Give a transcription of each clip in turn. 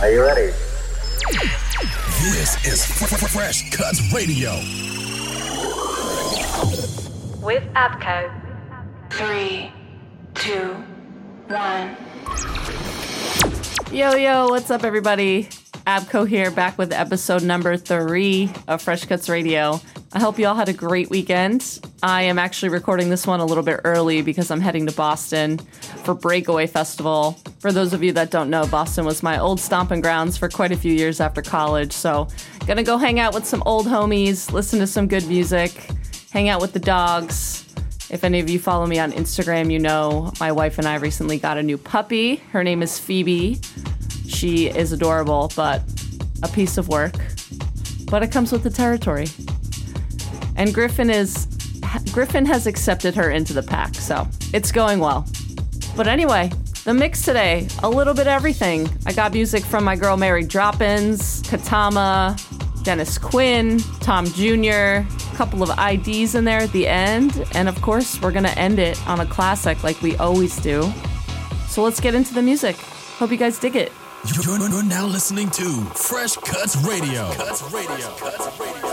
Are you ready? This is Fresh Cuts Radio. With Abco. Three, two, one. Yo, yo, what's up, everybody? Abco here, back with episode number three of Fresh Cuts Radio. I hope you all had a great weekend. I am actually recording this one a little bit early because I'm heading to Boston for Breakaway Festival. For those of you that don't know, Boston was my old stomping grounds for quite a few years after college. So, gonna go hang out with some old homies, listen to some good music, hang out with the dogs. If any of you follow me on Instagram, you know my wife and I recently got a new puppy. Her name is Phoebe. She is adorable, but a piece of work. But it comes with the territory. And Griffin is Griffin has accepted her into the pack, so it's going well. But anyway, the mix today, a little bit everything. I got music from my girl Mary Droppinz, Kettama, Dennis Quin, Tom Jr., a couple of IDs in there at the end, and of course, we're gonna end it on a classic like we always do. So let's get into the music. Hope you guys dig it. You're, now listening to Fresh Cuts Radio. Cuts Radio. Cuts Radio.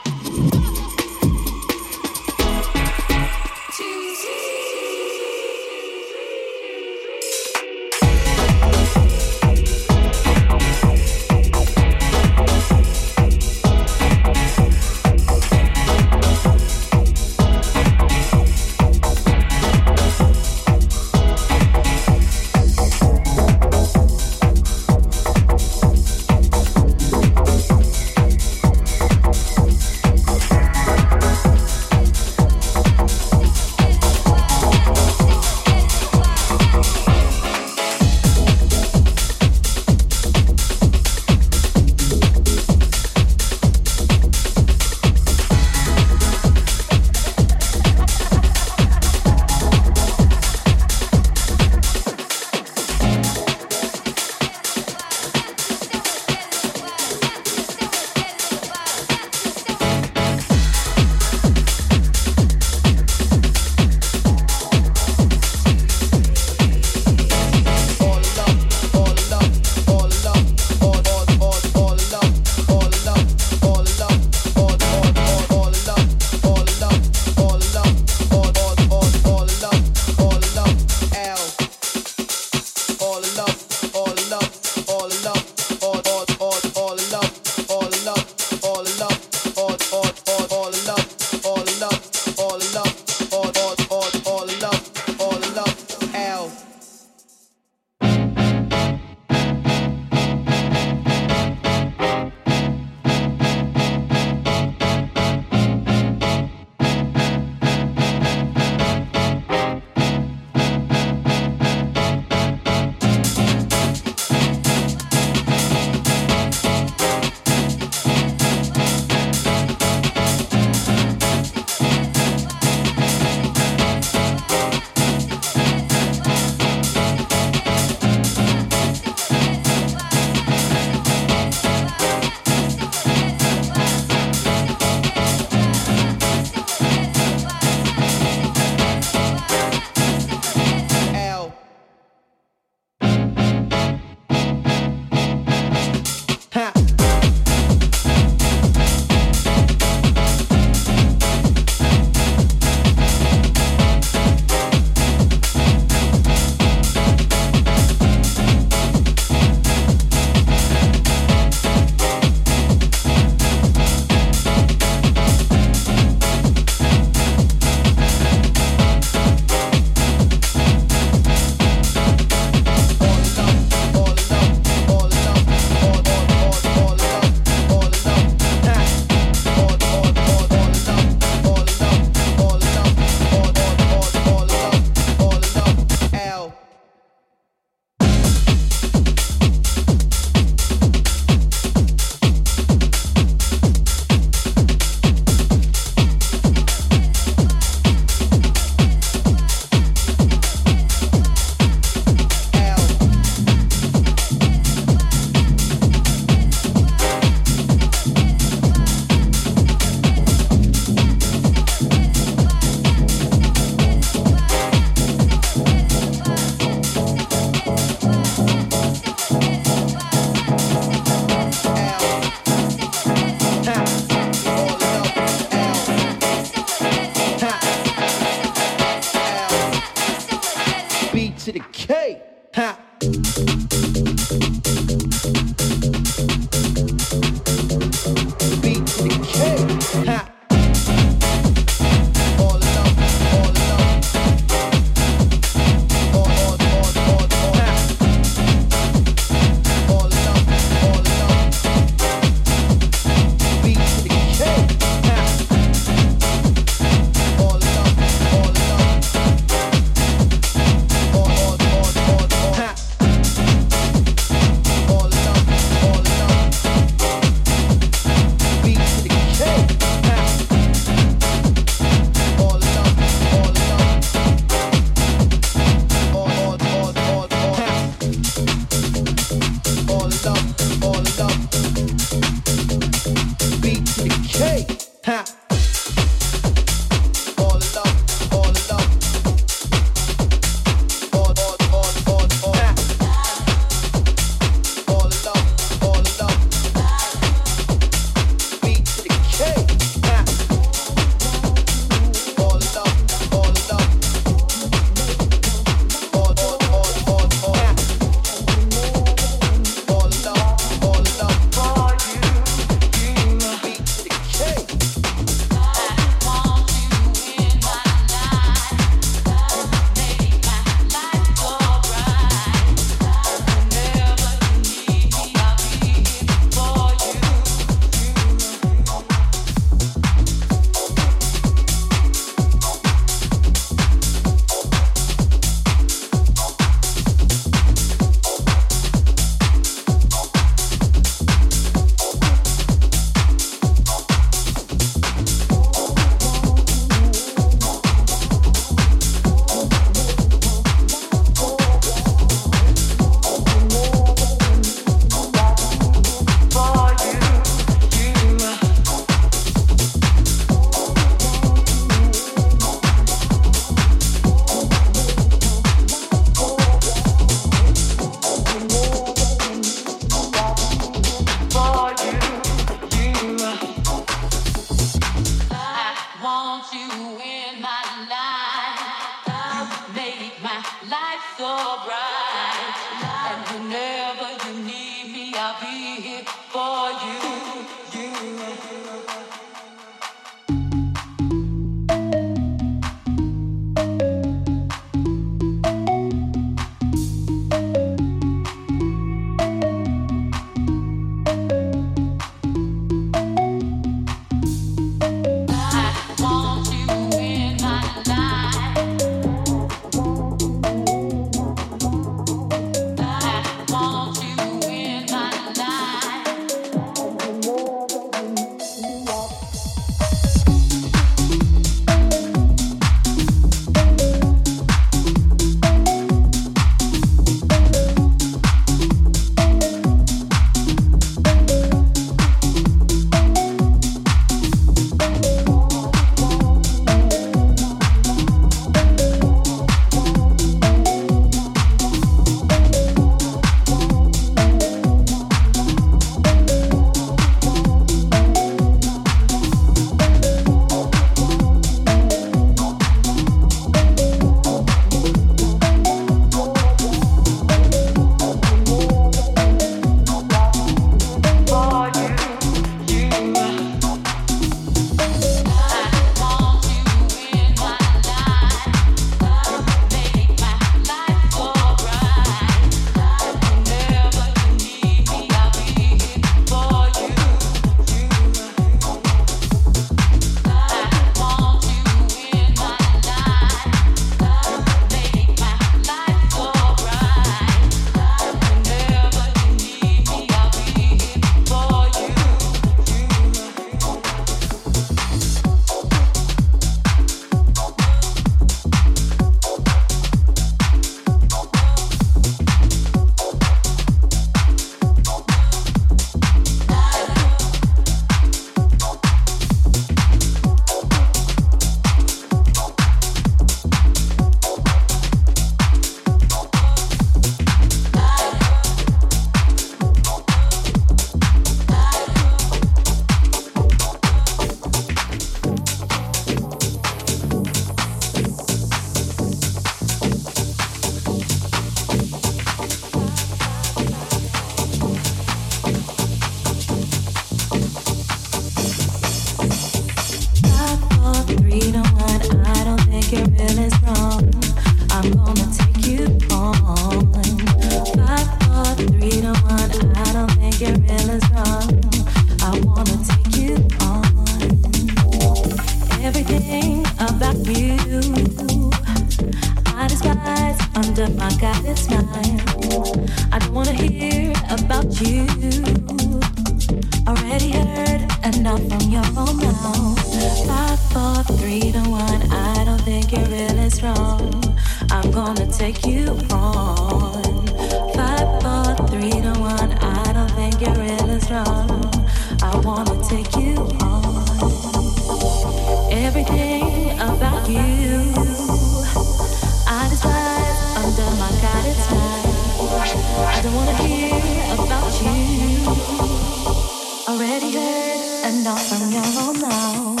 Already heard enough from your mouth.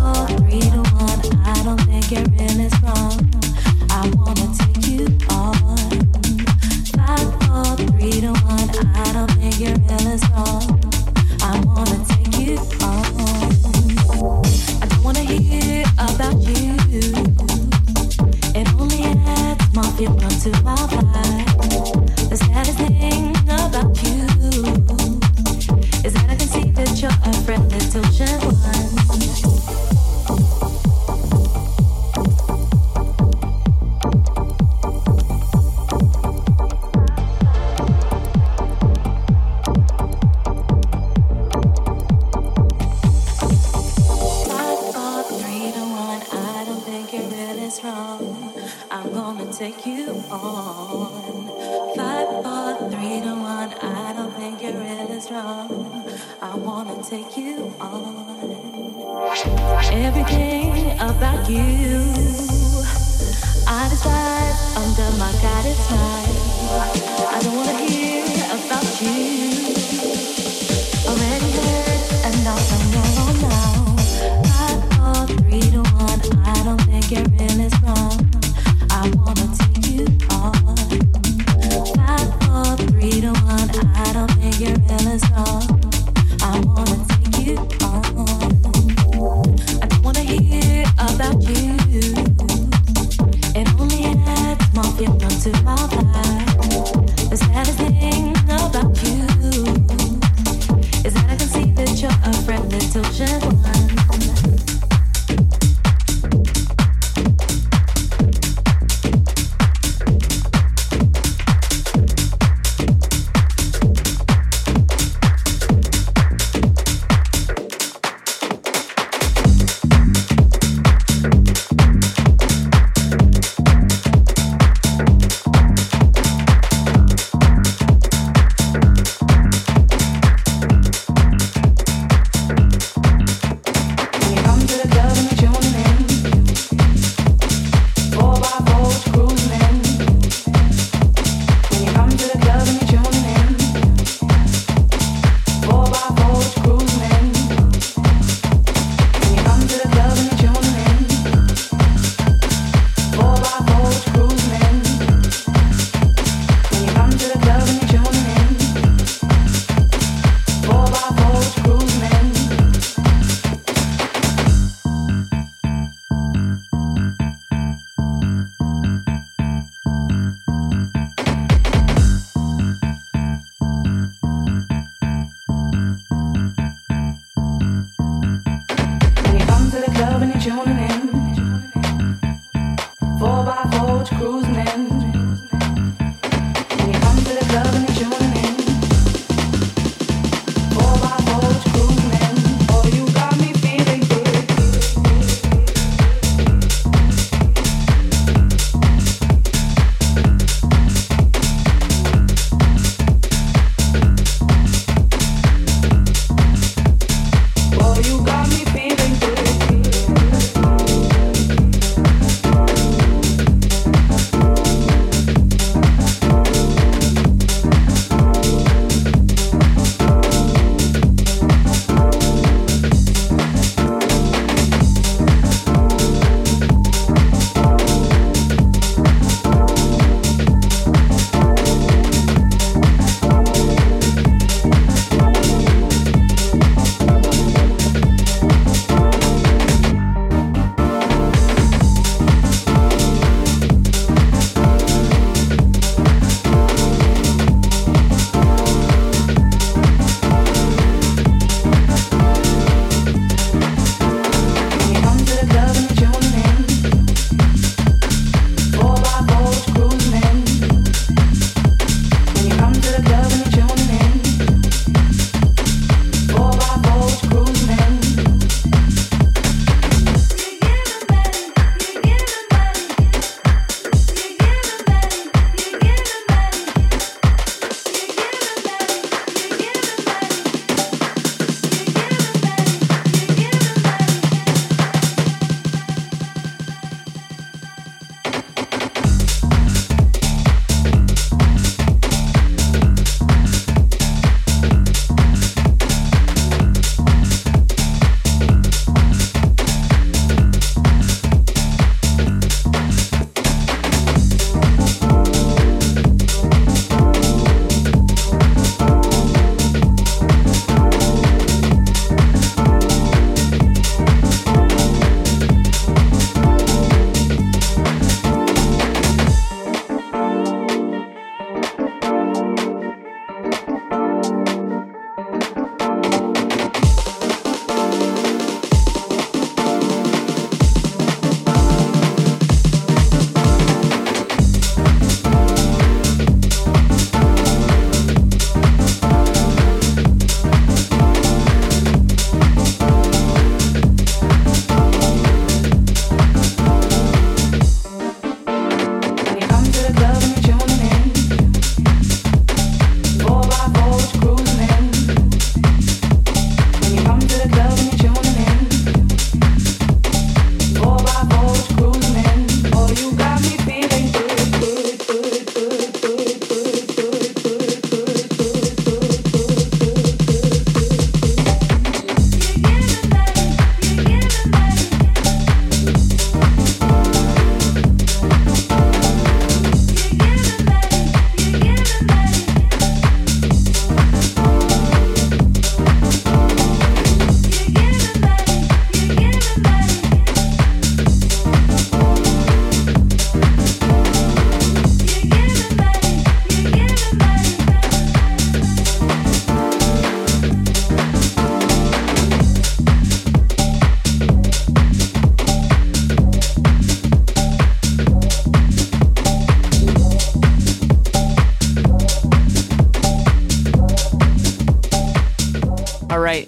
I. I don't think you're in it. I wanna take you on. I don't think you're wrong. I wanna take you.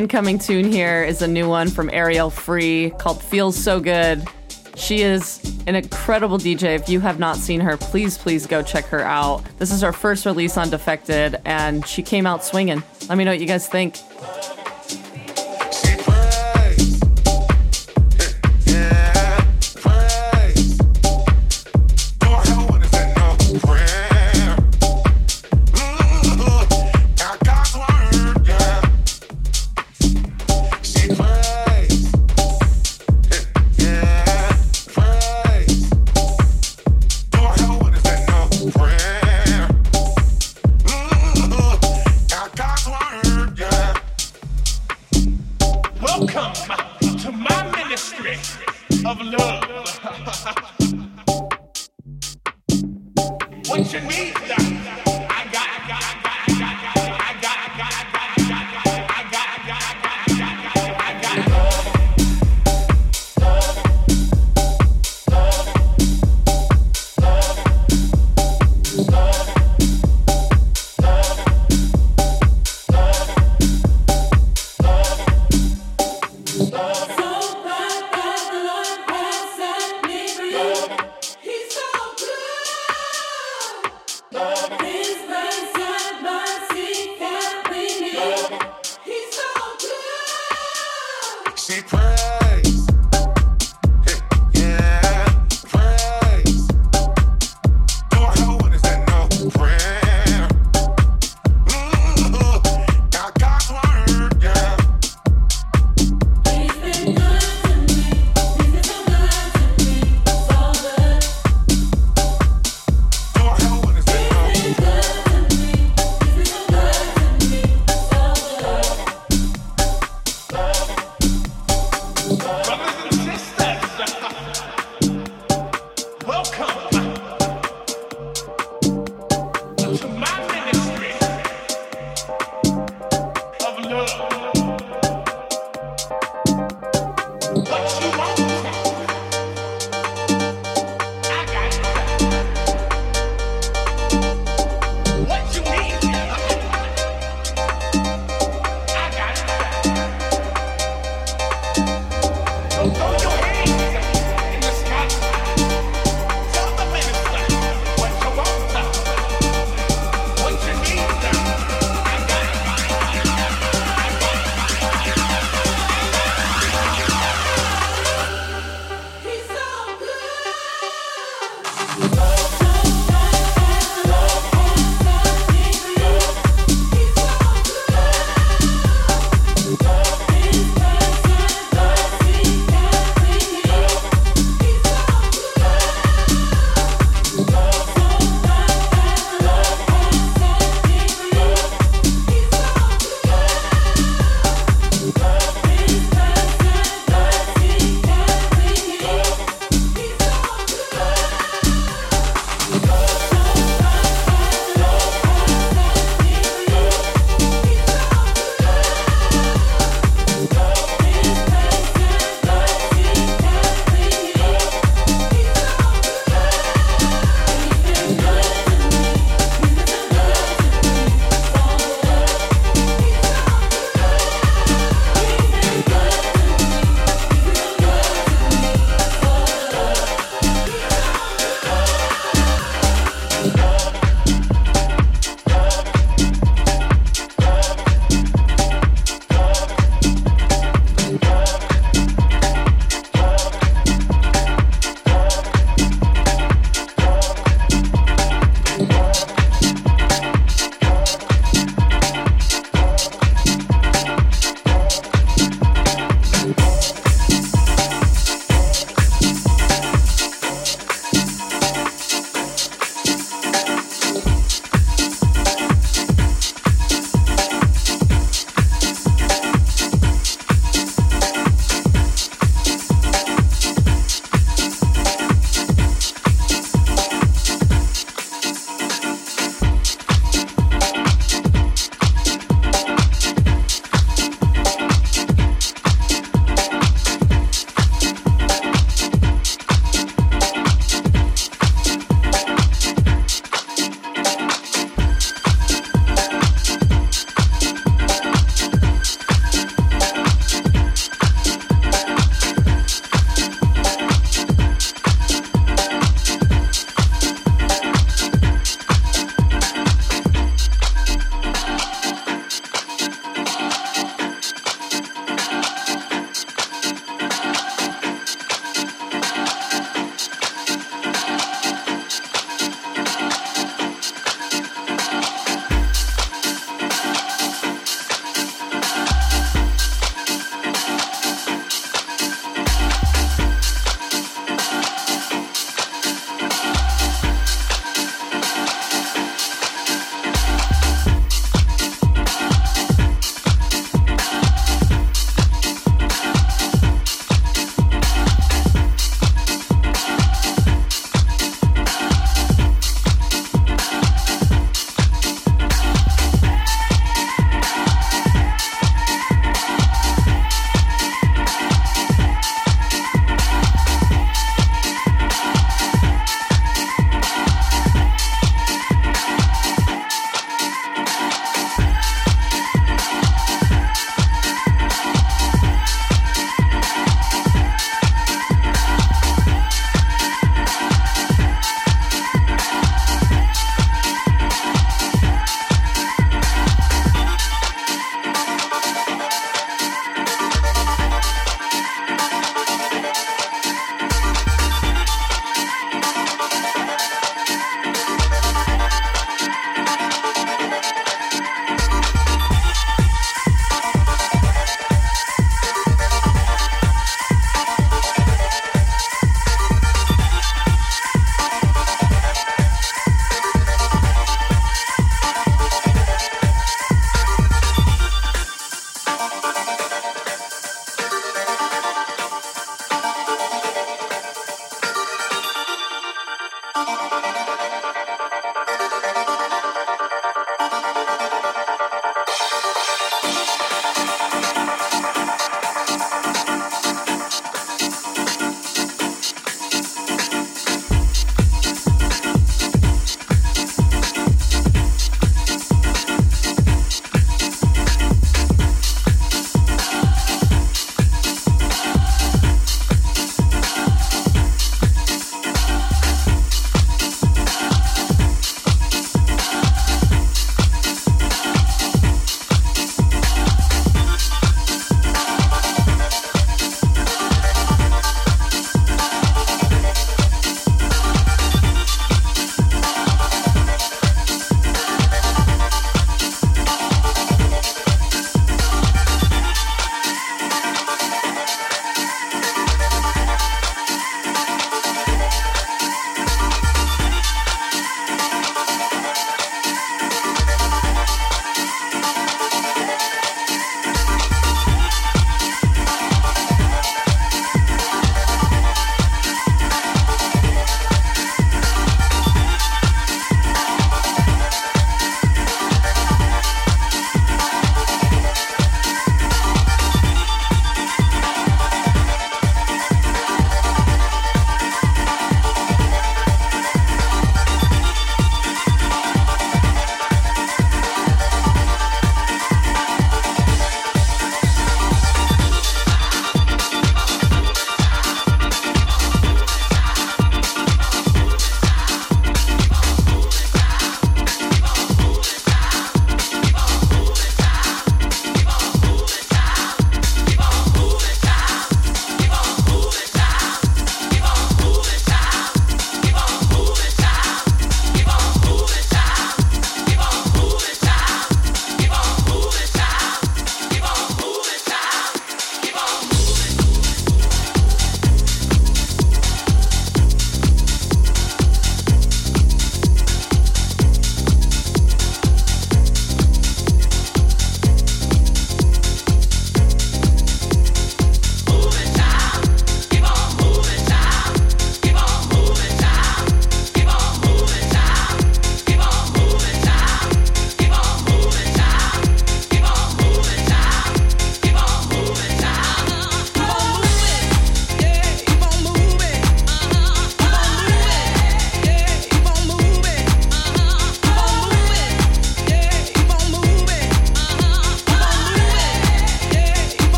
Incoming tune here is a new one from Arielle Free called Feels So Good. She is an incredible DJ. If you have not seen her, please, please go check her out. This is her first release on Defected, and she came out swinging. Let me know what you guys think.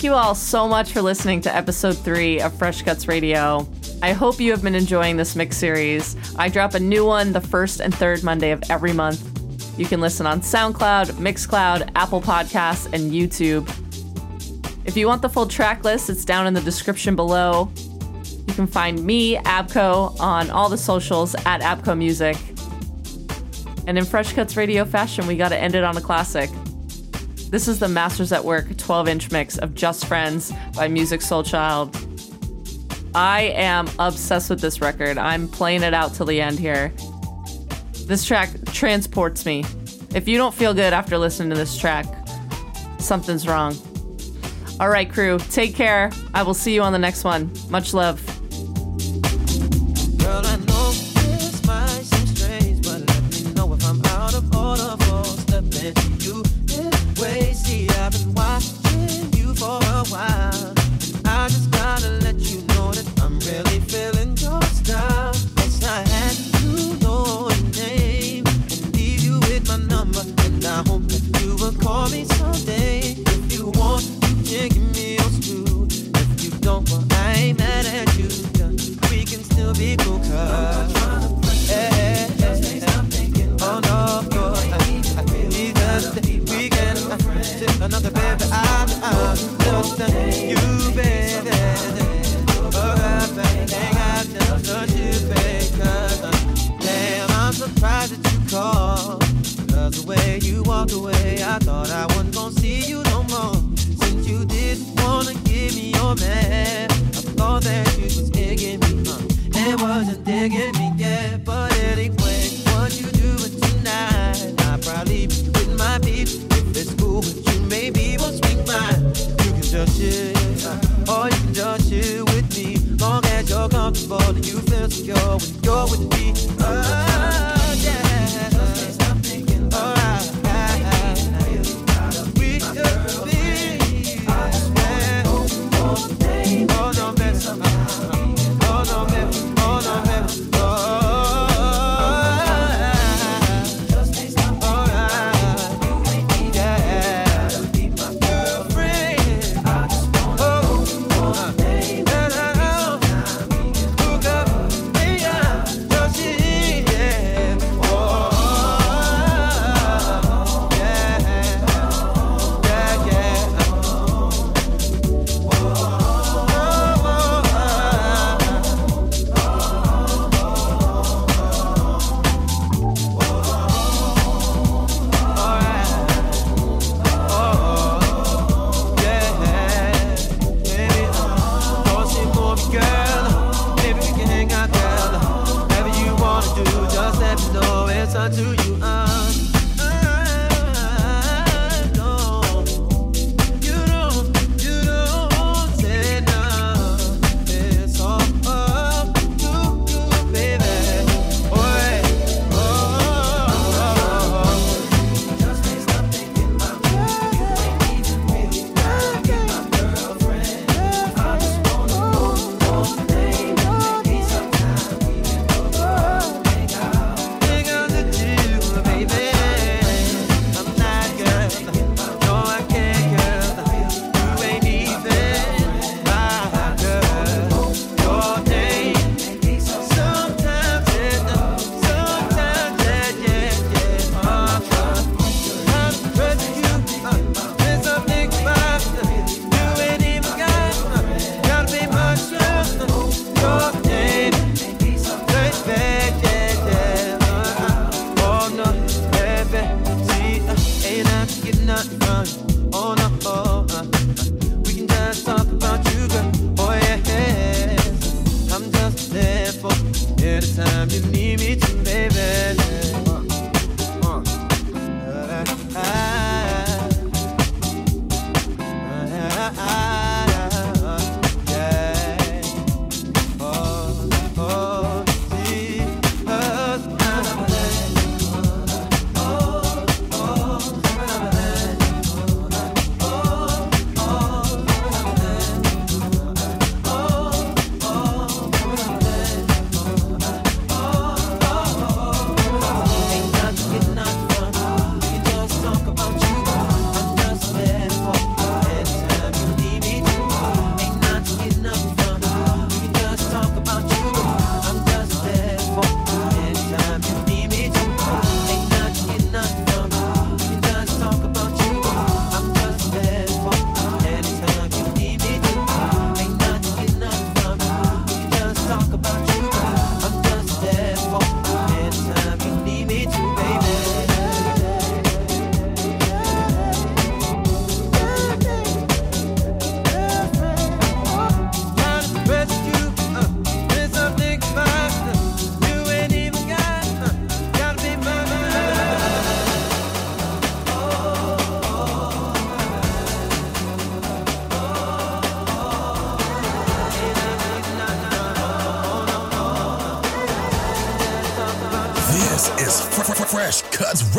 Thank you all so much for listening to episode three of Fresh Cuts Radio. I hope you have been enjoying this mix series. I drop a new one the first and third Monday of every month. You can listen on SoundCloud, Mixcloud, Apple Podcasts, and YouTube. If you want the full track list, it's down in the description below. You can find me, Abco, on all the socials at Abco Music. And in Fresh Cuts Radio fashion, we got to end it on a classic. This is the Masters at Work 12 inch mix of Just Friends by Musiq Soulchild. I am obsessed with this record. I'm playing it out till the end here. This track transports me. If you don't feel good after listening to this track, something's wrong. All right, crew, take care. I will see you on the next one. Much love.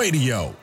Radio.